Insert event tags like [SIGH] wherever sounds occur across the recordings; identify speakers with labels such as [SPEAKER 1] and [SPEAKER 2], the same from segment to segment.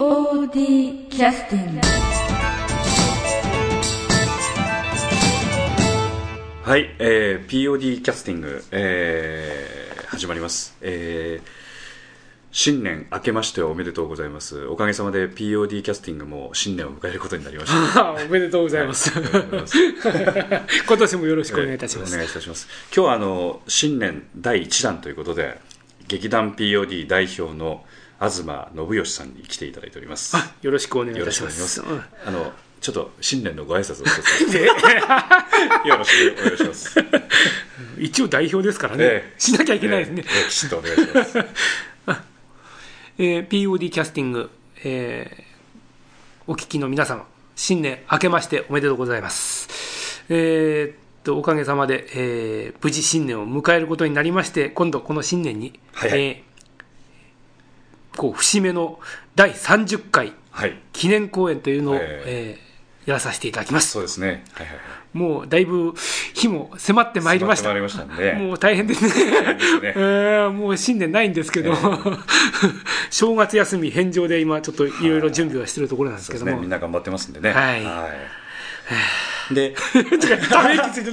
[SPEAKER 1] POD キャスティング
[SPEAKER 2] はい、えー、POD キャスティング、えー、始まります、えー、新年明けましておめでとうございます。おかげさまで POD キャスティングも新年を迎えることになりました。[LAUGHS]
[SPEAKER 3] おめでとうございます。[LAUGHS] 今年もよろしくお願いいたします。
[SPEAKER 2] お願いいたします。今日はあの新年第1弾ということで劇団 POD 代表の東信義さんに来ていただいております。
[SPEAKER 3] あよろしくお願いいたしま
[SPEAKER 2] す。
[SPEAKER 3] す。
[SPEAKER 2] あのちょっと新年のご挨拶を一つよろしくお願いします。
[SPEAKER 3] うん [LAUGHS] 一応代表ですからね、
[SPEAKER 2] ええ。
[SPEAKER 3] しなきゃいけないですね。
[SPEAKER 2] ええ。きちんとお願いします。[LAUGHS]
[SPEAKER 3] えー POD キャスティング、えーお聞きの皆様、新年明けましておめでとうございます。えーおかげさまで、えー無事新年を迎えることになりまして、今度この新年に、
[SPEAKER 2] はいはい。
[SPEAKER 3] えーこう節目の第30回
[SPEAKER 2] はい。
[SPEAKER 3] 記念公演というのを、
[SPEAKER 2] え
[SPEAKER 3] え。ーやらさせていただきます。
[SPEAKER 2] そうですね。はいはいはい。
[SPEAKER 3] もうだいぶ日も迫ってまいりました。
[SPEAKER 2] 迫ってまいりましたんで。
[SPEAKER 3] もう大変ですね。
[SPEAKER 2] すね。[LAUGHS]
[SPEAKER 3] えーもう新年ないんですけど、
[SPEAKER 2] え [LAUGHS]
[SPEAKER 3] 正月休み返上で今ちょっといろいろ準備はしてるところなんですけども。
[SPEAKER 2] みんな頑張ってますんでね。
[SPEAKER 3] はい。
[SPEAKER 2] い。[LAUGHS] で
[SPEAKER 3] ため息ついて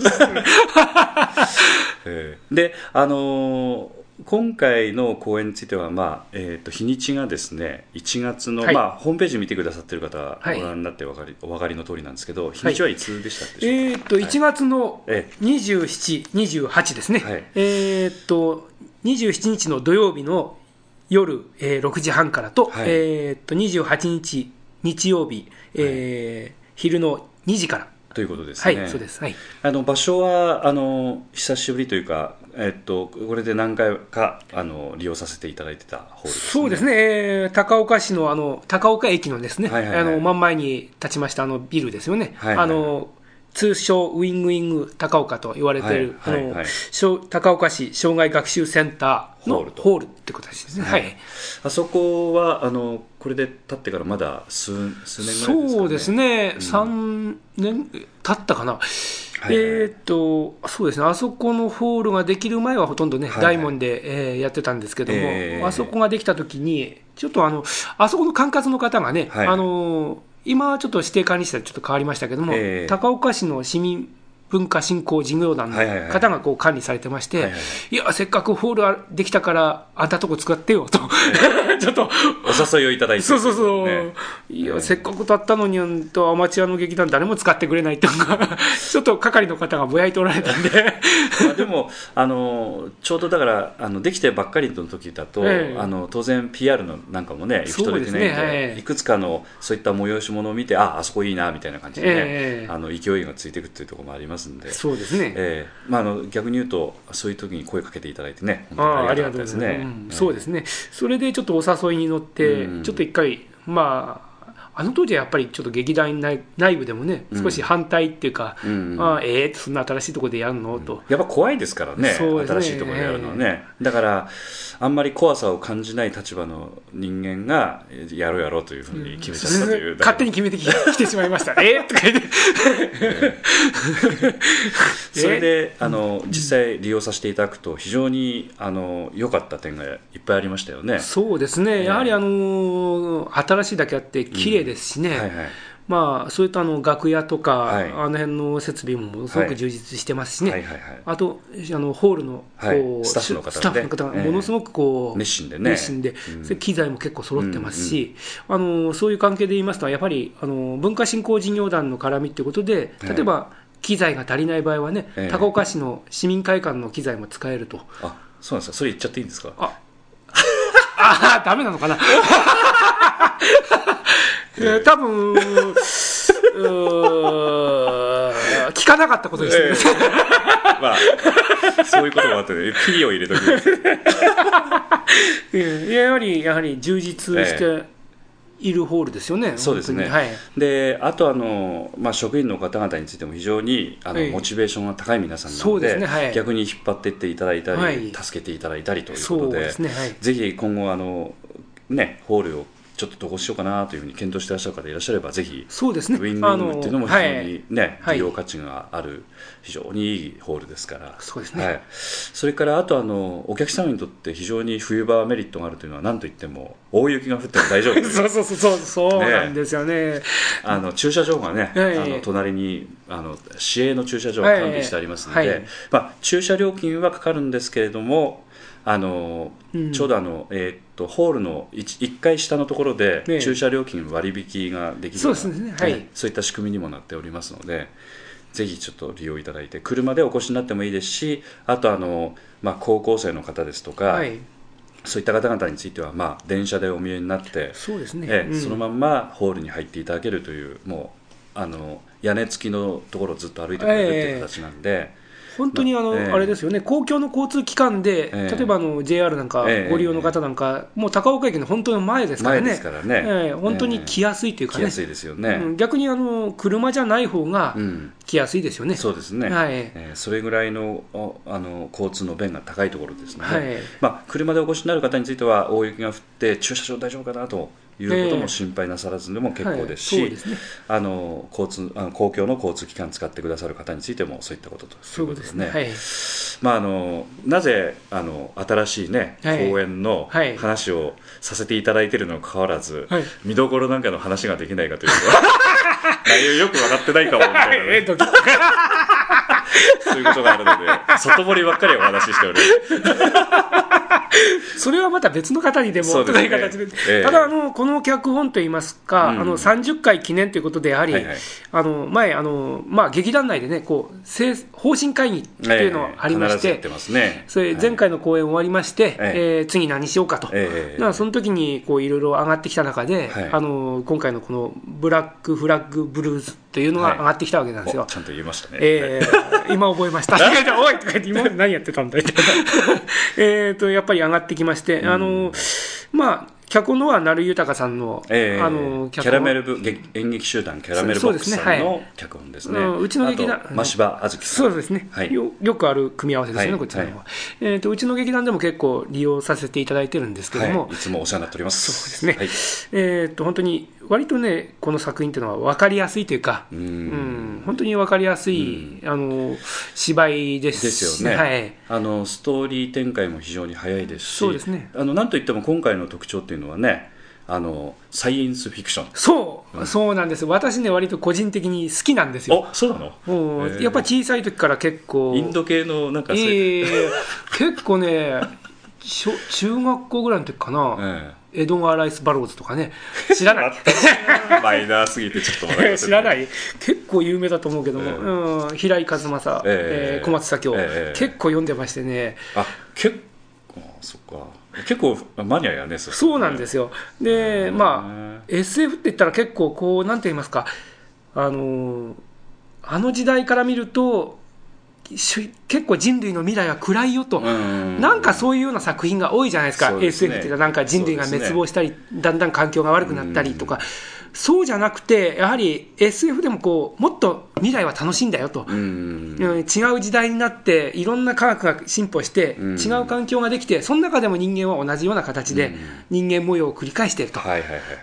[SPEAKER 2] であのー今回の公演については、まあえー、と日にちがですね1月の、
[SPEAKER 3] はい。
[SPEAKER 2] まあ、ホームページ見てくださってる方は
[SPEAKER 3] はい。
[SPEAKER 2] ご覧になってお分かり,、お分かりの通りなんですけど日にちはいつでしたでしょうか、
[SPEAKER 3] えーっと、1月の
[SPEAKER 2] え
[SPEAKER 3] 27、28ですね。
[SPEAKER 2] はい。
[SPEAKER 3] えーっと、27日の土曜日の夜、えー6時半からと、
[SPEAKER 2] はい。
[SPEAKER 3] えーっと、28日日曜日、えー昼の2時から。
[SPEAKER 2] ということですね、
[SPEAKER 3] はい、そうです。はい。
[SPEAKER 2] あの場所はあの久しぶりというか、えっと、これで何回かあの利用させていただいてたホールです、ね、
[SPEAKER 3] そうですね、えー高岡市のあの高岡駅のですね、
[SPEAKER 2] はいはいはい。
[SPEAKER 3] あの真ん前に立ちましたあのビルですよね、
[SPEAKER 2] はいはいはい。
[SPEAKER 3] あの通称ウィングウィング高岡と言われている、
[SPEAKER 2] はいはいはい。
[SPEAKER 3] あの小高岡市障害学習センターの
[SPEAKER 2] ホール
[SPEAKER 3] ってことですね。はい。
[SPEAKER 2] あそこはあのこれで立ってからまだ数数年ぐらいですか、ね、
[SPEAKER 3] そうですね、3年経ったかな、
[SPEAKER 2] はい。はい
[SPEAKER 3] えーっと、そうですね、あそこのホールができる前はほとんどね、
[SPEAKER 2] はい。はい
[SPEAKER 3] 大門で、えーやってたんですけども、
[SPEAKER 2] えー。
[SPEAKER 3] あそこができたときに、ちょっとあの、あそこの管轄の方がね、
[SPEAKER 2] はい。
[SPEAKER 3] あの今はちょっと指定管理者でちょっと変わりましたけども、
[SPEAKER 2] えー
[SPEAKER 3] 高岡市の市民文化振興事業団の方がこう管理されてまして、
[SPEAKER 2] はい
[SPEAKER 3] や、せっかくホールができたから、あんたとこ使ってよと、[LAUGHS] ちょっと。
[SPEAKER 2] お誘いをいただいて。
[SPEAKER 3] そうそうそう、
[SPEAKER 2] ね。
[SPEAKER 3] いや、
[SPEAKER 2] ね
[SPEAKER 3] せっかく立ったのに、うんとアマチュアの劇団、誰も使ってくれないっていうのが、[LAUGHS] ちょっと係の方がぼやいておられたんで、[LAUGHS]
[SPEAKER 2] まあでもあのちょうどだからあのできてばっかりの時だと、
[SPEAKER 3] ええ。
[SPEAKER 2] あの当然 PR のなんかもね行き届いてないんで
[SPEAKER 3] い。
[SPEAKER 2] いくつかのそういった催し物を見てああそこいいなみたいな感じでね、
[SPEAKER 3] ええ。
[SPEAKER 2] あの勢いがついていくっていうところもありますんで。
[SPEAKER 3] そうですね。
[SPEAKER 2] ええまあ、あの逆に言うとそういう時に声かけていただいてね本当に
[SPEAKER 3] あああり
[SPEAKER 2] がた
[SPEAKER 3] います。
[SPEAKER 2] ですね
[SPEAKER 3] うんそうですね。それでちょっとお誘いに乗って、
[SPEAKER 2] うん
[SPEAKER 3] ちょっと一回、まあ、あの当時はやっぱりちょっと劇団内内部でもね、
[SPEAKER 2] うん。
[SPEAKER 3] 少し反対っていうか、
[SPEAKER 2] うん。
[SPEAKER 3] ああええそんな新しいところでやるの？と。
[SPEAKER 2] やっぱ怖いですからね
[SPEAKER 3] ね。
[SPEAKER 2] 新しいところでやるのはね、だからあんまり怖さを感じない立場の人間がえやろうやろうというふうに決めちゃったという、[LAUGHS]
[SPEAKER 3] 勝手に決めてき来てしまいました。ええとか言って。[LAUGHS]
[SPEAKER 2] それであの実際利用させていただくと非常にあの良かった点がいっぱいありましたよね。
[SPEAKER 3] そうですね、やはりあの新しいだけあって、綺麗ですしね、
[SPEAKER 2] はいはい。
[SPEAKER 3] まあ、そういったあの楽屋とか、
[SPEAKER 2] はい。
[SPEAKER 3] あの辺の設備もものすごく充実してますしね、
[SPEAKER 2] はいはいはい。
[SPEAKER 3] あとあのホールのこう、
[SPEAKER 2] はいスタッフの方
[SPEAKER 3] スタッフの方が
[SPEAKER 2] ええ。
[SPEAKER 3] ものすごくこう、
[SPEAKER 2] 熱心でね。
[SPEAKER 3] 熱心で
[SPEAKER 2] うん。
[SPEAKER 3] 機材も結構揃ってますし、あのそういう関係で言いますと、やっぱりあの文化振興事業団の絡みということで、例えば、機材が足りない場合はね、
[SPEAKER 2] ええ。
[SPEAKER 3] 高岡市の市民会館の機材も使えると。
[SPEAKER 2] あそうなんですか。それ言っちゃっていいんですか？
[SPEAKER 3] あ [LAUGHS] あー、ダメなのかな？えー多分、うー聞かなかったことですね。[LAUGHS]
[SPEAKER 2] まあそういうこともあってね P を入れときます
[SPEAKER 3] えー [LAUGHS] やはり、やはり充実しているホールですよね。
[SPEAKER 2] そうですね、
[SPEAKER 3] はい。
[SPEAKER 2] であとあの、まあ、職員の方々についても非常にあの、
[SPEAKER 3] ええ
[SPEAKER 2] モチベーションが高い皆さんなので
[SPEAKER 3] ねはい
[SPEAKER 2] 逆に引っ張っていっていただいたり、
[SPEAKER 3] はい
[SPEAKER 2] 助けていただいたりということで
[SPEAKER 3] ですね。はい。
[SPEAKER 2] ぜひ今後あの、ね、ホールをちょっとどうしようかなというふうに検討していらっしゃる方いらっしゃればぜひ
[SPEAKER 3] そうですね。
[SPEAKER 2] ウィングウィングっていうのも非常にね、
[SPEAKER 3] はい。
[SPEAKER 2] 利用価値がある非常にいいホールですから。
[SPEAKER 3] そうですね。
[SPEAKER 2] はい、それからあとあのお客様にとって非常に冬場メリットがあるというのは何といっても大雪が降っても大丈夫
[SPEAKER 3] そう。[LAUGHS] そうそうそうそうなんですよね。
[SPEAKER 2] あの駐車場がね、
[SPEAKER 3] はい
[SPEAKER 2] あの隣にあの市営の駐車場が完備してありますので、
[SPEAKER 3] はい。
[SPEAKER 2] まあ、駐車料金はかかるんですけれどもあの、
[SPEAKER 3] うん。
[SPEAKER 2] ちょうどあの、えーっとホールの 1, 階下のところで
[SPEAKER 3] ね。
[SPEAKER 2] 駐車料金割引ができるような
[SPEAKER 3] そうですね。はい。
[SPEAKER 2] そういった仕組みにもなっておりますのでぜひちょっと利用いただいて車でお越しになってもいいですしあとあの、まあ、高校生の方ですとか、
[SPEAKER 3] はい。
[SPEAKER 2] そういった方々については、まあ、電車でお見えになって
[SPEAKER 3] そうですね、
[SPEAKER 2] ええ
[SPEAKER 3] うん。
[SPEAKER 2] そのまんまホールに入っていただけるというもうあの屋根付きのところをずっと歩いてくれるっていう形なんで、
[SPEAKER 3] 本当にあの、
[SPEAKER 2] ええ。
[SPEAKER 3] あれですよね、公共の交通機関で、
[SPEAKER 2] ええ。
[SPEAKER 3] 例えばあの JR なんか
[SPEAKER 2] ええ。
[SPEAKER 3] ご利用の方なんか、もう高岡駅の本当の前ですからね、
[SPEAKER 2] からね。
[SPEAKER 3] ええ。本当に来やすいというかね、
[SPEAKER 2] 来やすいですよね、
[SPEAKER 3] うん。逆にあの車じゃない方が
[SPEAKER 2] うん。
[SPEAKER 3] 来やすいですよね。
[SPEAKER 2] そうですね、
[SPEAKER 3] はい。
[SPEAKER 2] えーそれぐらいのおあの交通の便が高いところですので、
[SPEAKER 3] はい。
[SPEAKER 2] まあ、車でお越しになる方については大雪が降って駐車場大丈夫かなということも心配なさらずでも結構ですし、
[SPEAKER 3] はいそうですね。
[SPEAKER 2] あの交通あの公共の交通機関使ってくださる方についてもそういったこととい
[SPEAKER 3] そうう
[SPEAKER 2] ことで
[SPEAKER 3] ですね。
[SPEAKER 2] すね。
[SPEAKER 3] はい。
[SPEAKER 2] まあ、あのなぜあの新しい、ね
[SPEAKER 3] はい。
[SPEAKER 2] 公演の
[SPEAKER 3] はい。
[SPEAKER 2] 話をさせていただいているのにもかかわらず、
[SPEAKER 3] はい。
[SPEAKER 2] 見どころなんかの話ができないかというと [LAUGHS] 内容よく分かってないかもみたい。なね、
[SPEAKER 3] えっと [LAUGHS] [LAUGHS]
[SPEAKER 2] そういうことがあるので外堀ばっかりお話ししております [LAUGHS]
[SPEAKER 3] それはまた別の方にでもとかいう形で、
[SPEAKER 2] ええ
[SPEAKER 3] ただあの、この脚本といいますか、
[SPEAKER 2] うん。
[SPEAKER 3] あの30回記念ということで、やはり、
[SPEAKER 2] はいはい。
[SPEAKER 3] あの前あの、まあ、劇団内でねこう方針会議っていうのがありまして
[SPEAKER 2] 必ずやって、ますね。
[SPEAKER 3] それ前回の公演終わりまして、
[SPEAKER 2] え
[SPEAKER 3] え。ー次何しようかと、
[SPEAKER 2] ええ
[SPEAKER 3] だからその時にこういろいろ上がってきた中で、
[SPEAKER 2] はい。
[SPEAKER 3] あの今回のこのブラックフラッグブルーズというのが上がってきたわけなんですよ。
[SPEAKER 2] おちゃんと言いましたね、
[SPEAKER 3] えー今覚えました。[LAUGHS] [LAUGHS] おいとか言って、今まで何やってたんだいな。えっと、やっぱり上がってきまして、あの、まあ、脚本のは成井豊さんの、
[SPEAKER 2] ええ。
[SPEAKER 3] あの、
[SPEAKER 2] キャラメル部劇演劇集団キャラメルボックスさんの脚本ですね。
[SPEAKER 3] うんうちの劇団
[SPEAKER 2] 真柴あずきさん。
[SPEAKER 3] そうですね、
[SPEAKER 2] はい。
[SPEAKER 3] よよくある組み合わせですよね、
[SPEAKER 2] はい。
[SPEAKER 3] こっちの。方は、えーと。うちの劇団でも結構利用させていただいてるんですけども、
[SPEAKER 2] はい、いつもお世話になっております。
[SPEAKER 3] そうですね。
[SPEAKER 2] はい、
[SPEAKER 3] えーと本当に割とね、この作品っていうのは分かりやすいというか、
[SPEAKER 2] う
[SPEAKER 3] うん。ん、本当に分かりやすい、あの芝居です。
[SPEAKER 2] ですよね、
[SPEAKER 3] はい、
[SPEAKER 2] あのストーリー展開も非常に早いですし
[SPEAKER 3] そうですね。
[SPEAKER 2] あのなんといっても今回の特徴っていうのはねあのサイエンスフィクション
[SPEAKER 3] そう、そうなんです、私ね、割と個人的に好きなんですよ。
[SPEAKER 2] おそうなの？
[SPEAKER 3] もう
[SPEAKER 2] へー。
[SPEAKER 3] やっぱ小さい時から結構、
[SPEAKER 2] インド系のなんかせ
[SPEAKER 3] ええ [LAUGHS] 結構ね、小中学校ぐらいの時かな、
[SPEAKER 2] え
[SPEAKER 3] エドガー・ライス・バローズとかね、知らない。
[SPEAKER 2] え [LAUGHS] マイナーすぎてちょっと笑いません
[SPEAKER 3] 知らない。結構有名だと思うけども、うん、平井和正、
[SPEAKER 2] ええ。
[SPEAKER 3] えー小松左京、
[SPEAKER 2] ええ。
[SPEAKER 3] 結構読んでましてね、
[SPEAKER 2] あ結そっか。結構マニアやねそ
[SPEAKER 3] そうなんですよ。で、まあ、
[SPEAKER 2] へ
[SPEAKER 3] SF って言ったら結構こう、なんて言いますか、あのーあの時代から見ると、し結構人類の未来は暗いよと。
[SPEAKER 2] うん
[SPEAKER 3] なんかそういうような作品が多いじゃないですか、
[SPEAKER 2] すね。
[SPEAKER 3] SF っていうのは、なんか人類が滅亡したり、だんだん環境が悪くなったりとか、そうじゃなくて、やはり SF でもこうもっと未来は楽しいんだよと、違う時代になって、いろんな科学が進歩して、
[SPEAKER 2] うん。
[SPEAKER 3] 違う環境ができて、その中でも人間は同じような形で人間模様を繰り返していると。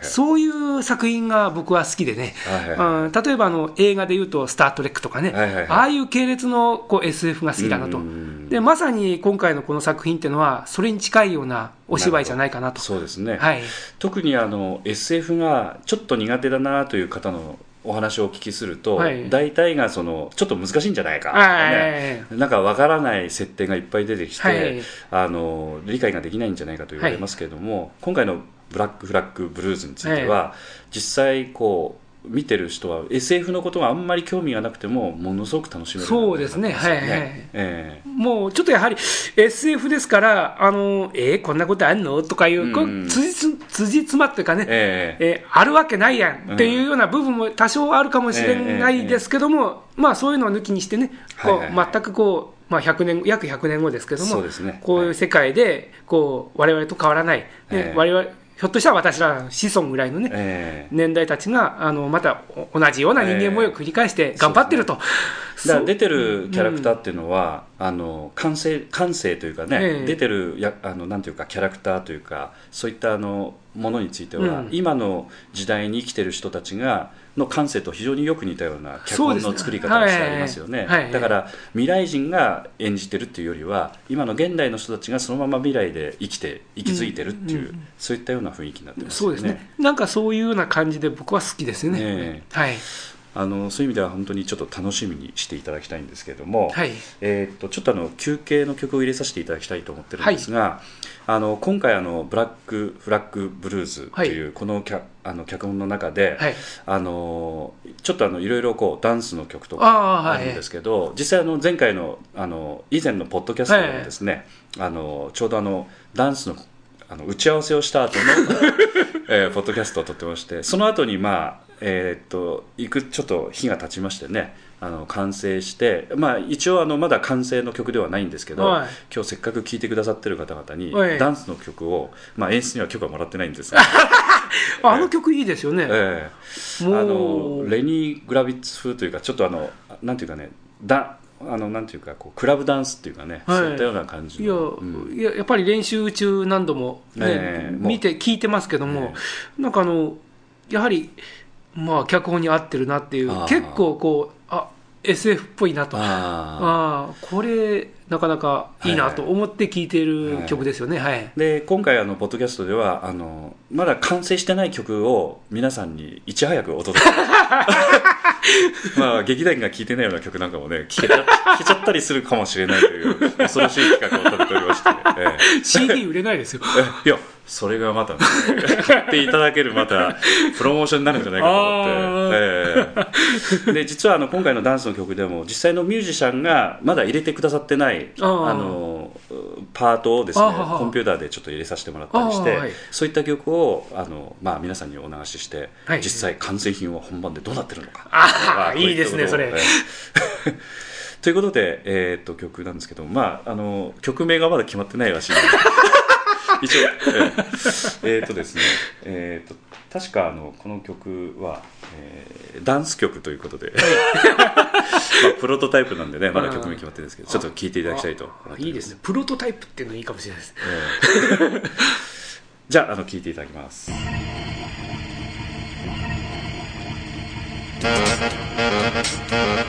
[SPEAKER 3] そういう作品が僕は好きでね、例えばあの映画でいうと、スター・トレックとかね、ああいう系列のこう SF が好きだなと、
[SPEAKER 2] うん
[SPEAKER 3] でまさに今回のこの作品っていうのは、それに近いようなお芝居じゃないかなと。
[SPEAKER 2] そうですね、
[SPEAKER 3] はい。
[SPEAKER 2] 特にあの SF がちょっと苦手だなという方のお話をお聞きすると、
[SPEAKER 3] はい。
[SPEAKER 2] 大体がそのちょっと難しいんじゃないかとかね、なんかわからない設定がいっぱい出てきて、
[SPEAKER 3] はい。
[SPEAKER 2] あの理解ができないんじゃないかと言われますけれども、今回の「ブラック・フラッグ・ブルーズ」については、実際こう見てる人は SF のことがあんまり興味がなくてもものすごく楽しめる。
[SPEAKER 3] そうですね。はいはい。
[SPEAKER 2] ええ。
[SPEAKER 3] もうちょっとやはり SF ですから、あのえーこんなことあんの？とかいう、こう
[SPEAKER 2] うん
[SPEAKER 3] 辻つ辻褄っていうかね、
[SPEAKER 2] ええ。
[SPEAKER 3] えーあるわけないやんっていうような部分も多少あるかもしれないですけども、まあそういうのを抜きにしてね、こ
[SPEAKER 2] はいはいうはい。
[SPEAKER 3] 全くこう、まあ、100年約100年後ですけども
[SPEAKER 2] そうですね、
[SPEAKER 3] こういう世界でこう我々と変わらない、ね
[SPEAKER 2] ええ。
[SPEAKER 3] 我々ひょっとしたら私ら子孫ぐらいのね、
[SPEAKER 2] ええ。
[SPEAKER 3] 年代たちがあのまた同じような人間模様を繰り返して頑張ってると、
[SPEAKER 2] だから出てるキャラクターっていうのは、あの感性感性というかね、
[SPEAKER 3] ええ。
[SPEAKER 2] 出てるやあのなんていうかキャラクターというかそういったあのものについては、
[SPEAKER 3] うん。
[SPEAKER 2] 今の時代に生きてる人たちがの感性と非常によく似たような脚本の作り方をしてありますよね。
[SPEAKER 3] はい。はい。
[SPEAKER 2] だから未来人が演じてるっていうよりは今の現代の人たちがそのまま未来で生きて息づいてるっていう、
[SPEAKER 3] うんうん
[SPEAKER 2] そういったような雰囲気になってますよ
[SPEAKER 3] そうですね。なんかそういうような感じで僕は好きですよね、
[SPEAKER 2] え。
[SPEAKER 3] はい
[SPEAKER 2] あのそういう意味では本当にちょっと楽しみにしていただきたいんですけれども、
[SPEAKER 3] はい。
[SPEAKER 2] えーっとちょっとあの休憩の曲を入れさせていただきたいと思ってるんですが、あの今回あのブラックフラッグブルーズというこの脚,、あの脚本の中で、
[SPEAKER 3] はい。
[SPEAKER 2] あのちょっとあのいろいろこうダンスの曲とか
[SPEAKER 3] はい。
[SPEAKER 2] あるんですけど、実際あの前回のあの以前のポッドキャストでもですね、あのちょうどあのダンスのあの打ち合わせをした後の、[LAUGHS] えーポッドキャストを撮ってましてその後にまあえーっといくちょっと日が経ちましてねあの完成して、まあ、一応あのまだ完成の曲ではないんですけど、
[SPEAKER 3] はい。
[SPEAKER 2] 今日せっかく聴いてくださってる方々に
[SPEAKER 3] はい。
[SPEAKER 2] ダンスの曲を、まあ、演出には許可もらってないんですが、[LAUGHS]
[SPEAKER 3] あの曲いいですよね、
[SPEAKER 2] ええ。
[SPEAKER 3] もう。
[SPEAKER 2] あのレニー・グラビッツ風というかちょっとあのなんていうかねだあのなんていうかこうクラブダンスっていうかね、
[SPEAKER 3] はい。
[SPEAKER 2] そういったような感じ
[SPEAKER 3] いや,、
[SPEAKER 2] の、うん。
[SPEAKER 3] いややっぱり練習中何度も、ね
[SPEAKER 2] ええ。もう。
[SPEAKER 3] 見て聞いてますけども、なんかあのやはりまあ脚本に合ってるなっていう結構こうあ SF っぽいなと。あ
[SPEAKER 2] あ
[SPEAKER 3] これなかなかいいなと思って聴いている曲ですよね。はい、
[SPEAKER 2] ーで今回あのポッドキャストではあのまだ完成してない曲を皆さんにいち早くお届け。[LAUGHS] まあ劇団員が聴いてないような曲なんかもね聴け [LAUGHS] けちゃったりするかもしれないという恐ろしい企画を立てておりまして、ええ。[LAUGHS]
[SPEAKER 3] CD 売れないですよ。
[SPEAKER 2] えいやそれがまたね、買っていただけるまたプロモーションになるんじゃないかと思って、ええ。で実はあの今回のダンスの曲でも実際のミュージシャンがまだ入れてくださってない
[SPEAKER 3] あー。
[SPEAKER 2] あのパートをですねコンピューターでちょっと入れさせてもらったりして、
[SPEAKER 3] あーはい
[SPEAKER 2] そういった曲をあの、まあ、皆さんにお流しして、
[SPEAKER 3] はい。
[SPEAKER 2] 実際完成品は本番でどうなってるのか。
[SPEAKER 3] あー
[SPEAKER 2] まこう
[SPEAKER 3] いいですねそれ。
[SPEAKER 2] ええ。[LAUGHS] ということで、えーっと曲なんですけど、まあ、あの曲名がまだ決まってないらしい [LAUGHS] 一応、えー。えーっとですね、えーっと確かあのこの曲は、えーダンス曲ということで、[LAUGHS] まあ、プロトタイプなんでねまだ曲名決まってるんですけどちょっと聴いていただきたいと
[SPEAKER 3] いいですね。プロトタイプっていうのいいかもしれないです。
[SPEAKER 2] えー。[LAUGHS] じゃああの聴いていただきます。は [LAUGHS] い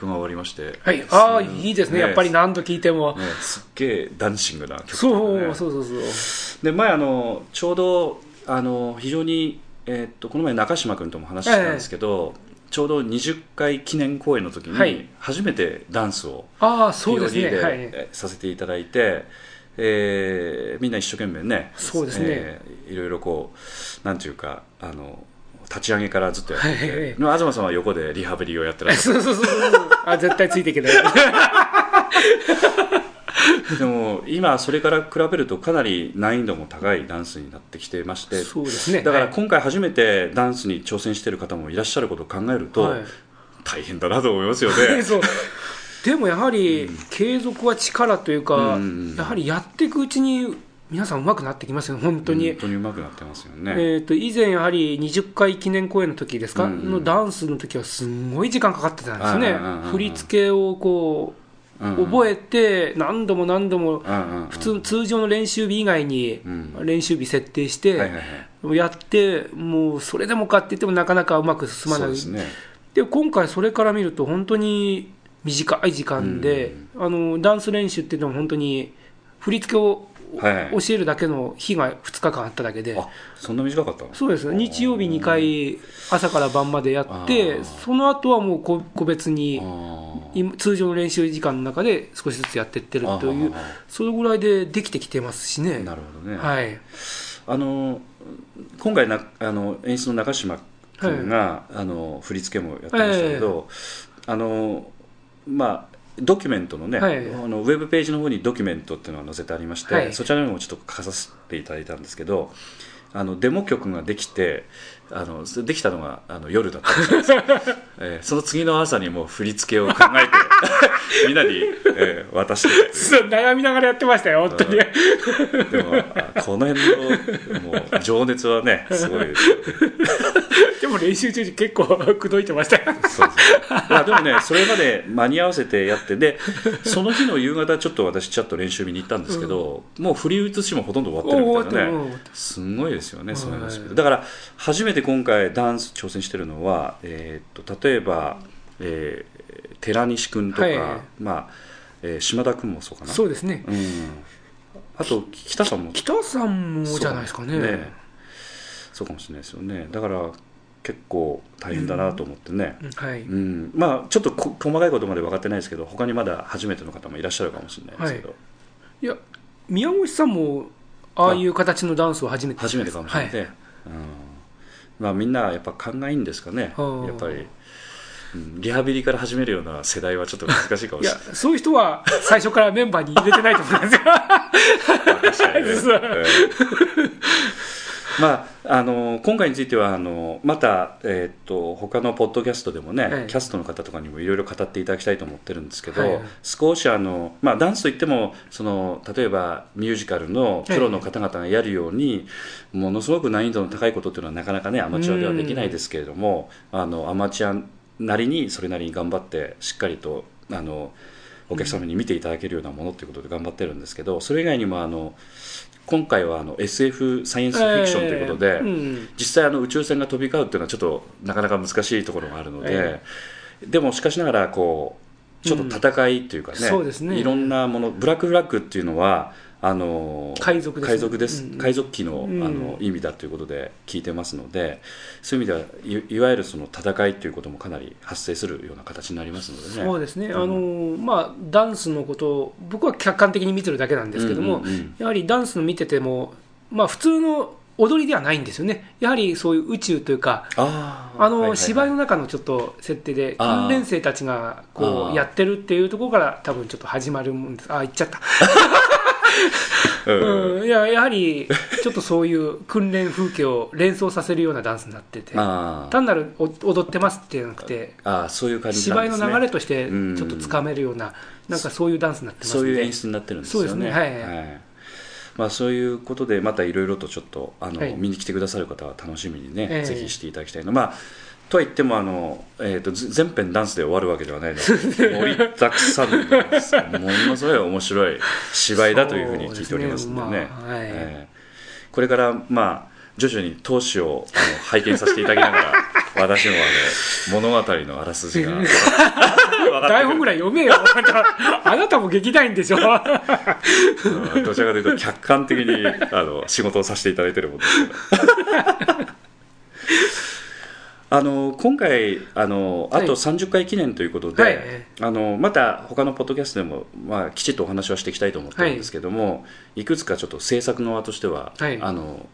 [SPEAKER 2] 曲が終わりまして。
[SPEAKER 3] はい。ああい。いですね。やっぱり何度聴いても、
[SPEAKER 2] ね。すっげえダンシングな曲と
[SPEAKER 3] そ
[SPEAKER 2] いう
[SPEAKER 3] そうそうそう。
[SPEAKER 2] で前あのちょうどあの非常に、えーっとこの前中島君とも話したんですけど、ちょうど20回記念公演の時
[SPEAKER 3] はい。
[SPEAKER 2] に初めてダンスを
[SPEAKER 3] ああそうです
[SPEAKER 2] POD で、
[SPEAKER 3] ねはい。
[SPEAKER 2] えさせていただいて、えーみんな一生懸命ね
[SPEAKER 3] そうですね。
[SPEAKER 2] えーいろいろこうなんていうかあの立ち上げからずっとやってて、
[SPEAKER 3] はいはい
[SPEAKER 2] まあ東さんは横でリハビリをやってらっしゃる。[LAUGHS]
[SPEAKER 3] そうそうそうそうあ絶対ついていけない [LAUGHS]
[SPEAKER 2] でも今それから比べるとかなり難易度も高いダンスになってきてまして。
[SPEAKER 3] そうですね。
[SPEAKER 2] だから
[SPEAKER 3] はい。
[SPEAKER 2] 今回初めてダンスに挑戦している方もいらっしゃることを考えると、
[SPEAKER 3] はい。
[SPEAKER 2] 大変だなと思いますよね。[LAUGHS]
[SPEAKER 3] でもやはり継続は力というか、
[SPEAKER 2] うん。
[SPEAKER 3] やはりやっていくうちに皆さん上手くなってきますよ本当に、
[SPEAKER 2] 本当に上手くなってますよね。
[SPEAKER 3] えー、と以前やはり20回記念公演の時ですか、
[SPEAKER 2] うんうん。
[SPEAKER 3] のダンスの時はすんごい時間かかってたんですよね、振り付けをこ
[SPEAKER 2] う
[SPEAKER 3] 覚えて何度も何度も普通通常の練習日以外に
[SPEAKER 2] うん。
[SPEAKER 3] 練習日設定してやってもうそれでもかって言ってもなかなかうまく進まない。
[SPEAKER 2] そうですね。
[SPEAKER 3] で今回それから見ると本当に短い時間で、あのダンス練習っていうのは本当に振り付けを
[SPEAKER 2] はい。はい
[SPEAKER 3] 教えるだけの日が2日間あっただけで、
[SPEAKER 2] あそんな短かったの？
[SPEAKER 3] そうです。日曜日2回朝から晩までやってその後はもう個個別に通常の練習時間の中で少しずつやってってるというそれぐらいでできてきてますしね。
[SPEAKER 2] なるほどね。
[SPEAKER 3] はい。
[SPEAKER 2] あの今回なあの演出の中島君が、あの振り付けもやってましたけど、あのまあドキュメントのね、
[SPEAKER 3] はい。
[SPEAKER 2] あのウェブページの方にドキュメントっていうのが載せてありまして、
[SPEAKER 3] はい。
[SPEAKER 2] そちらにもちょっと書かさせていただいたんですけどあのデモ曲ができてあのできたのがあの夜だったんですよ、[LAUGHS] えーその次の朝にもう振り付けを考えて [LAUGHS] みんなに、えー渡して
[SPEAKER 3] 悩みながらやってましたよ本当に。
[SPEAKER 2] でもあこの辺のもう情熱はねすごいですよ [LAUGHS]
[SPEAKER 3] でも練習中に結構口説いてました。よ
[SPEAKER 2] そうですね。まあでもねそれまで間に合わせてやってでその日の夕方ちょっと私ちょっと練習見に行ったんですけど、もう振り写しもほとんど終わってるみたいなね。すんごいですよねその
[SPEAKER 3] はい
[SPEAKER 2] スピードだから初めて今回ダンス挑戦してるのは、えーっと例えば、えー寺西君とか、
[SPEAKER 3] はい。
[SPEAKER 2] まあえー島田君もそうかな。
[SPEAKER 3] そうですね。
[SPEAKER 2] うん、あと北さんも。
[SPEAKER 3] 北さんもじゃないですかね
[SPEAKER 2] そうかもしれないですよね。だから結構大変だなと思ってね、
[SPEAKER 3] うんはい、
[SPEAKER 2] うん。まあちょっとこ細かいことまで分かってないですけど他にまだ初めての方もいらっしゃるかもしれないですけど、
[SPEAKER 3] い。や宮越さんもああいう形のダンスは初めて
[SPEAKER 2] 初めてかもしれないね、
[SPEAKER 3] はい。
[SPEAKER 2] うん。まあみんなやっぱ勘がいいんですかね。
[SPEAKER 3] はあ
[SPEAKER 2] やっぱり、うん。リハビリから始めるような世代はちょっと難しいかもしれない。
[SPEAKER 3] そういう人は最初からメンバーに入れてないと思うんですよ。[LAUGHS]
[SPEAKER 2] 確かにね [LAUGHS] まあ、あの今回についてはあのまた、えー、と他のポッドキャストでもね、
[SPEAKER 3] はい。
[SPEAKER 2] キャストの方とかにもいろいろ語っていただきたいと思ってるんですけど、
[SPEAKER 3] はい。
[SPEAKER 2] 少しあの、まあ、ダンスといってもその例えばミュージカルのプロの方々がやるように、ものすごく難易度の高いことっていうのはなかなかねアマチュアではできないですけれどもあのアマチュアなりにそれなりに頑張ってしっかりとあのお客様に見ていただけるようなものということで頑張ってるんですけどそれ以外にもあの今回はあの SF サイエンスフィクションということで、
[SPEAKER 3] えーうん。
[SPEAKER 2] 実際あの宇宙船が飛び交うっていうのはちょっとなかなか難しいところがあるので、
[SPEAKER 3] え
[SPEAKER 2] でもしかしながらこうちょっと戦いというかね,、
[SPEAKER 3] そうですね。
[SPEAKER 2] いろんなものブラックフラッグっていうのはあの
[SPEAKER 3] 海賊ですね。
[SPEAKER 2] 海賊です。
[SPEAKER 3] うん
[SPEAKER 2] 海賊機の,、
[SPEAKER 3] うん。
[SPEAKER 2] あの意味だということで聞いてますのでそういう意味ではいいわゆるその戦いということもかなり発生するような形になりますのでね。
[SPEAKER 3] そうですね、
[SPEAKER 2] ん。
[SPEAKER 3] あのまあ、ダンスのことを僕は客観的に見てるだけなんですけども、
[SPEAKER 2] うんうん。うん
[SPEAKER 3] やはりダンスの見てても、まあ、普通の踊りではないんですよね、やはりそういう宇宙というか、
[SPEAKER 2] あ
[SPEAKER 3] の
[SPEAKER 2] はいはいはい。
[SPEAKER 3] 芝居の中のちょっと設定で、訓練生たちがこうやってるっていうところから、多分ちょっと始まるもんです、あー、言っちゃった、
[SPEAKER 2] うん。
[SPEAKER 3] うん、いややはりちょっとそういう訓練風景を連想させるようなダンスになってて、
[SPEAKER 2] あー。
[SPEAKER 3] 単なるお踊ってますってじゃなくて、
[SPEAKER 2] あーそういう感じな
[SPEAKER 3] 芝居の
[SPEAKER 2] んですね。
[SPEAKER 3] 流れとして
[SPEAKER 2] うん。
[SPEAKER 3] ちょっとつかめるような、なんかそういうダンスになってます
[SPEAKER 2] そういう演出になってるんですよね。
[SPEAKER 3] そうですね。はい。
[SPEAKER 2] まあ、そういうことでまたいろいろとちょっとあの、
[SPEAKER 3] はい。
[SPEAKER 2] 見に来てくださる方は楽しみにね、
[SPEAKER 3] ええ。
[SPEAKER 2] ぜひしていただきたいの。まあとは言ってもあの、えー、とず全編ダンスで終わるわけではないの。で盛りだくさんのものすごい面白い芝居だというふうに聞いておりますのでね。
[SPEAKER 3] ねまあはい。
[SPEAKER 2] えーこれからまあ徐々に投資をあの拝見させていただきながら私もあの物語のあらすじが [LAUGHS]
[SPEAKER 3] 台本ぐらい読めよ。[LAUGHS] あなたも劇団員でしょ。[LAUGHS]
[SPEAKER 2] うんどちらかというと客観的にあの仕事をさせていただいてるもんですあの今回あのあ
[SPEAKER 3] はい。
[SPEAKER 2] と30回記念ということで、
[SPEAKER 3] はい。
[SPEAKER 2] あのまた他のポッドキャストでも、まあ、きちっとお話はしていきたいと思ってるんですけども、い、くつかちょっと制作側としては、
[SPEAKER 3] はい。
[SPEAKER 2] あの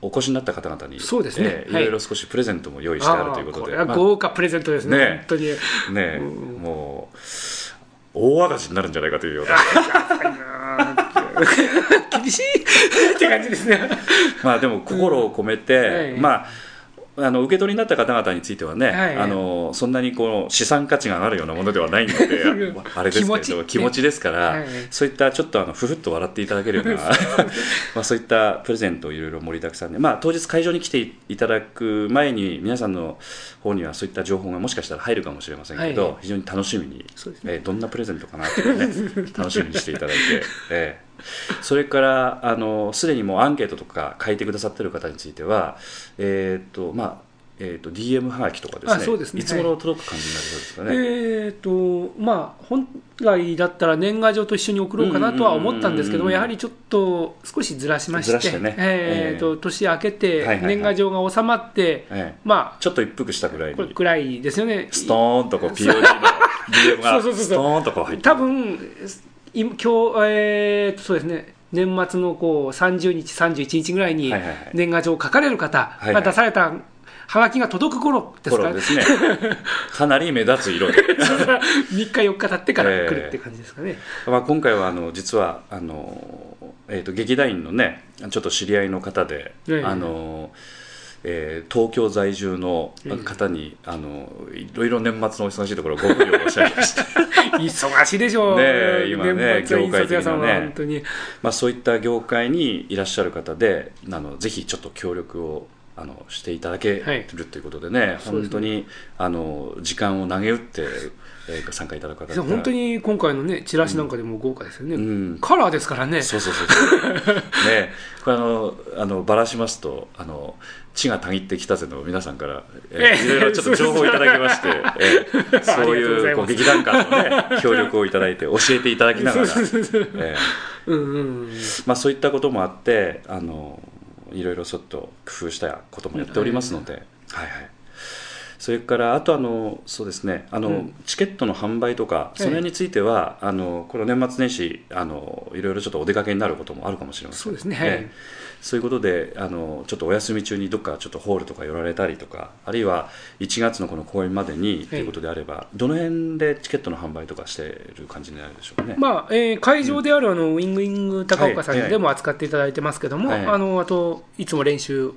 [SPEAKER 2] お越しになった方々に
[SPEAKER 3] そうですね。はい
[SPEAKER 2] えーい。ろいろ少しプレゼントも用意してあるということで、
[SPEAKER 3] 豪華プレゼントですね、
[SPEAKER 2] ね
[SPEAKER 3] 本当に。
[SPEAKER 2] ね
[SPEAKER 3] うん。
[SPEAKER 2] もう大赤字になるんじゃないかというような。[LAUGHS]
[SPEAKER 3] 厳しいって感じですね。
[SPEAKER 2] まあでも心を込めて、
[SPEAKER 3] はい。
[SPEAKER 2] まああの受け取りになった方々についてはね、
[SPEAKER 3] はい。
[SPEAKER 2] あのそんなにこう資産価値があるようなものではないので [LAUGHS] あれですけれど
[SPEAKER 3] 気持ち。
[SPEAKER 2] ですから、
[SPEAKER 3] はい。
[SPEAKER 2] そういったちょっとあのふふっと笑っていただけるような [LAUGHS] [LAUGHS] まあそういったプレゼントをいろいろ盛りだくさんで、まあ、当日会場に来ていただく前に皆さんの方にはそういった情報がもしかしたら入るかもしれませんけど、
[SPEAKER 3] はい。
[SPEAKER 2] 非常に楽しみに、
[SPEAKER 3] そうです
[SPEAKER 2] えーどんなプレゼントかなっていうね楽しみにしていただいて、えー [LAUGHS] それからあのすでにもうアンケートとか書いてくださってる方については、えーとまあえー、と DM はがきとかですね
[SPEAKER 3] あそうですね。
[SPEAKER 2] いつ頃届く感じになりそうですかね。
[SPEAKER 3] えっとまあ本来だったら年賀状と一緒に送ろうかなとは思ったんですけども、やはりちょっと少しずらしまして、
[SPEAKER 2] ずらしてね。
[SPEAKER 3] えーと年明けて
[SPEAKER 2] はいはいはい。
[SPEAKER 3] 年賀状が収まって、
[SPEAKER 2] ええ。
[SPEAKER 3] まあ
[SPEAKER 2] ちょっと一服したぐらいに。
[SPEAKER 3] くらいですよね。
[SPEAKER 2] ストーンとこう POD の DM が [LAUGHS] ストーンとこう入って。
[SPEAKER 3] 多分い今日、えーとそうですね。年末のこう30日、31日ぐらいに年賀状を書かれる方が出されたはがきが届く頃ですか？
[SPEAKER 2] ですね。[LAUGHS] かなり目立つ色で、[LAUGHS]
[SPEAKER 3] 3日、4日経ってから来るって感じですかね。
[SPEAKER 2] まあ、今回はあの実はあの、えー、と劇団員のねちょっと知り合いの方で、
[SPEAKER 3] ええ。
[SPEAKER 2] あのえー東京在住の方に、あのいろいろ年末のお忙しいところご無理をおっしゃいまして。[LAUGHS]
[SPEAKER 3] 忙しいでしょう、
[SPEAKER 2] ねえ今ね業界的なね。
[SPEAKER 3] 本当に。
[SPEAKER 2] まあそういった業界にいらっしゃる方であのぜひちょっと協力をあのしていただけ
[SPEAKER 3] はい。
[SPEAKER 2] るということでね、
[SPEAKER 3] そうですね。
[SPEAKER 2] 本当にあの時間を投げ打って、えー参加いただく方々。
[SPEAKER 3] 本当に今回のね、チラシなんかでも豪華ですよね。
[SPEAKER 2] うん。
[SPEAKER 3] カラーですからね。
[SPEAKER 2] そうそうそうそう。[LAUGHS] ねこれあのあのばらしますとあの血がたぎってきたぜの皆さんから、え
[SPEAKER 3] ええ
[SPEAKER 2] ーいろいろちょっと情報をいただきまして、えーそうい
[SPEAKER 3] いう
[SPEAKER 2] こう劇団間のね協力をいただいて教えていただきながら、
[SPEAKER 3] そう
[SPEAKER 2] いったこともあってあのいろいろちょっと工夫したこともやっておりますので、はいはいそれからあとあのそうですね。あの、
[SPEAKER 3] うん。
[SPEAKER 2] チケットの販売とかその辺については、あのこの年末年始あのいろいろちょっとお出かけになることもあるかもしれません。
[SPEAKER 3] そうですね。はい。
[SPEAKER 2] ええ。そういうことであのちょっとお休み中にどっかちょっとホールとか寄られたりとかあるいは1月のこの公演までにということであれば、どの辺でチケットの販売とかしている感じになるでしょうかね。
[SPEAKER 3] まあえー会場であるあのウィングウィング高岡さん
[SPEAKER 2] はい。
[SPEAKER 3] でも扱っていただいてますけども、
[SPEAKER 2] はい。
[SPEAKER 3] あのあといつも練習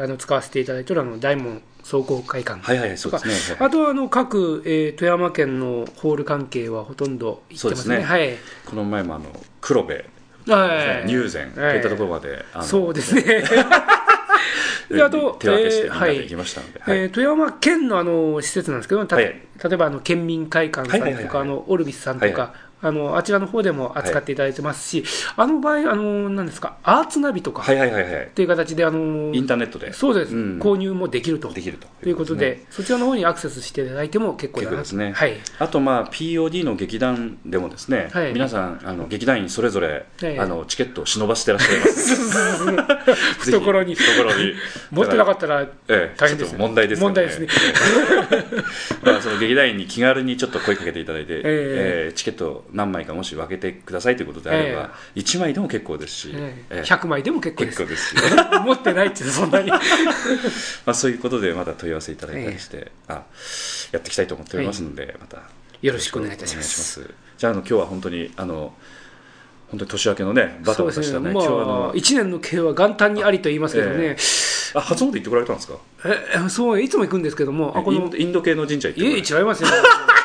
[SPEAKER 3] あの使わせていただいているあの大門総合会館。
[SPEAKER 2] はいはいそうですね。
[SPEAKER 3] あとはあの各、えー富山県のホール関係はほとんど行ってますね。
[SPEAKER 2] すね。
[SPEAKER 3] はい。
[SPEAKER 2] この前もあの黒部、
[SPEAKER 3] はい。
[SPEAKER 2] 入善といったところまで、
[SPEAKER 3] そうですね。[LAUGHS] であと
[SPEAKER 2] 手分けしてみんなで
[SPEAKER 3] えーはい。
[SPEAKER 2] 行きましたので、はい。
[SPEAKER 3] えー富山県のあの施設なんですけど、た
[SPEAKER 2] はい。
[SPEAKER 3] 例えばあの県民会館さんとか、
[SPEAKER 2] はいはいはいはい。
[SPEAKER 3] あのオルビスさんとか、
[SPEAKER 2] はい
[SPEAKER 3] あのあちらの方でも扱っていただいてますし、あの場合、あのなんですか、アーツナビとか
[SPEAKER 2] はいはいはいはい。
[SPEAKER 3] っていう形で、あの
[SPEAKER 2] インターネットで。
[SPEAKER 3] そうです、
[SPEAKER 2] うん。
[SPEAKER 3] 購入もできると。
[SPEAKER 2] できると。
[SPEAKER 3] ということで、そちらの方にアクセスしていただいても結構
[SPEAKER 2] ですね。
[SPEAKER 3] はい。
[SPEAKER 2] あと、まあ、POD の劇団でもですね、
[SPEAKER 3] はい。
[SPEAKER 2] 皆さんあの劇団員それぞれ、
[SPEAKER 3] はい。
[SPEAKER 2] あのチケットを忍ばせてらっしゃいます。[LAUGHS]
[SPEAKER 3] 懐に。
[SPEAKER 2] 懐に。
[SPEAKER 3] 持ってなか
[SPEAKER 2] っ
[SPEAKER 3] ったら
[SPEAKER 2] た、ええ、
[SPEAKER 3] 大変ですね。
[SPEAKER 2] 問題ですから
[SPEAKER 3] 問題ですね。
[SPEAKER 2] え [LAUGHS] えまあその劇団員に気軽にちょっと声かけていただいて、え。
[SPEAKER 3] え
[SPEAKER 2] えチケット何枚かもし分けてくださいということであれば、1枚でも結構ですし、
[SPEAKER 3] ええ。
[SPEAKER 2] ええ。
[SPEAKER 3] 100枚でも結構です。
[SPEAKER 2] 結し、[LAUGHS]
[SPEAKER 3] 持ってないってそんなに。[LAUGHS]
[SPEAKER 2] まあ、そういうことでまた問い合わせいただいたりして、あやっていきたいと思っておりますので、また
[SPEAKER 3] よろしくお願いいたします。
[SPEAKER 2] じゃああの今日は本当にあの本当に年明けのねバタバタしたね
[SPEAKER 3] まあ、
[SPEAKER 2] 今日はあの
[SPEAKER 3] 1年の計は元旦にありと言いますけどね、
[SPEAKER 2] あ初詣行ってこられたんですか？
[SPEAKER 3] えそういつも行くんですけどもあこの
[SPEAKER 2] インド系の神社行って
[SPEAKER 3] いえ違いますよ。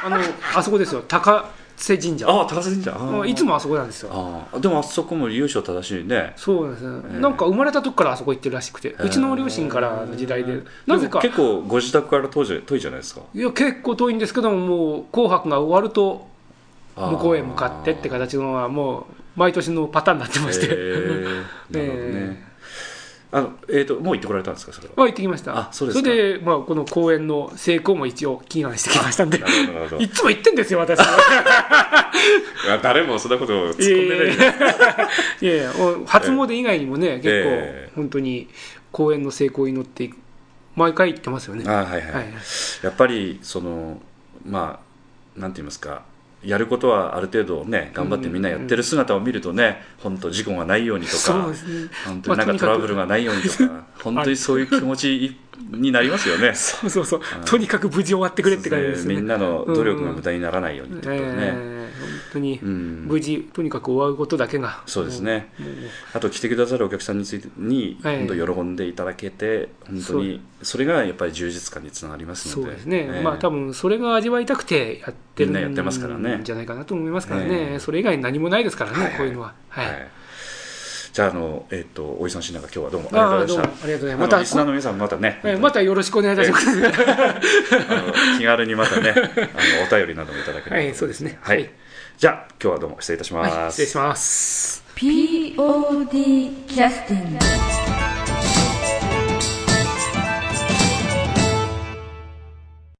[SPEAKER 3] あのあそこですよ。高瀬神社。
[SPEAKER 2] ああ高瀬神社。
[SPEAKER 3] いつもあそこなんですよ。
[SPEAKER 2] あー。でもあそこも由緒正しいね。
[SPEAKER 3] そうです。ね、
[SPEAKER 2] ええ
[SPEAKER 3] なんか生まれた時からあそこ行ってるらしくて、うちの両親からの時代で、なぜか。
[SPEAKER 2] 結構ご自宅から遠い遠いじゃないですか。
[SPEAKER 3] いや結構遠いんですけどももう紅白が終わると向こうへ向かってって形のはもう毎年のパターンになってまして、
[SPEAKER 2] へー。[LAUGHS] なるほどねあのえーともう行ってこられたんですかそれは？
[SPEAKER 3] まあ行ってきました。
[SPEAKER 2] あそうですか。
[SPEAKER 3] れで、まあ、この公演の成功も一応祈願してきましたんで。いつも言ってんですよ私
[SPEAKER 2] あ [LAUGHS] 誰もそんなことを突っ込んでない
[SPEAKER 3] いやいやいや初詣以外にもね、結
[SPEAKER 2] え。え
[SPEAKER 3] 構本当に公演の成功を祈って毎回言ってますよね。
[SPEAKER 2] あはい。はい、
[SPEAKER 3] はい。
[SPEAKER 2] やっぱりそのまあなんて言いますか、やることはある程度ね頑張ってみんなやってる姿を見るとね本当事故がないようにとか
[SPEAKER 3] ね
[SPEAKER 2] 本当になんかトラブルがないようにとか [LAUGHS] 本当にそういう気持ちになりますよね。
[SPEAKER 3] そうそうそう、とにかく無事終わってくれって感じですね。
[SPEAKER 2] みんなの努力が無駄にならないようにってことね。
[SPEAKER 3] えー本当に
[SPEAKER 2] ん。
[SPEAKER 3] 無事、とにかく終わることだけが、
[SPEAKER 2] そうですね。あと来てくださるお客さんについてに
[SPEAKER 3] はい。
[SPEAKER 2] 本当喜んでいただけて本当にそれがやっぱり充実感につながりますので。
[SPEAKER 3] そうですね、
[SPEAKER 2] ええ。
[SPEAKER 3] まあ多分それが味わいたくてやってる
[SPEAKER 2] みんなやってますからね。
[SPEAKER 3] んじゃないかなと思いますからね、
[SPEAKER 2] ええ
[SPEAKER 3] それ以外に何もないですからね、
[SPEAKER 2] はいはい
[SPEAKER 3] こういうのは。はい
[SPEAKER 2] はい。じゃああのえっとおじさんしながら今日はどうもありがとうございました。
[SPEAKER 3] ありがとうございます。また
[SPEAKER 2] リスナーの皆さんまたね。
[SPEAKER 3] えーまたよろしくお願いいたします。
[SPEAKER 2] 気軽にまたね、あのお便りなどもいただければ
[SPEAKER 3] はいそうですね。
[SPEAKER 2] はい。
[SPEAKER 3] はい
[SPEAKER 2] じゃあ今日はどうも失礼いたします。
[SPEAKER 3] はい、失礼します。
[SPEAKER 1] POD キャスティング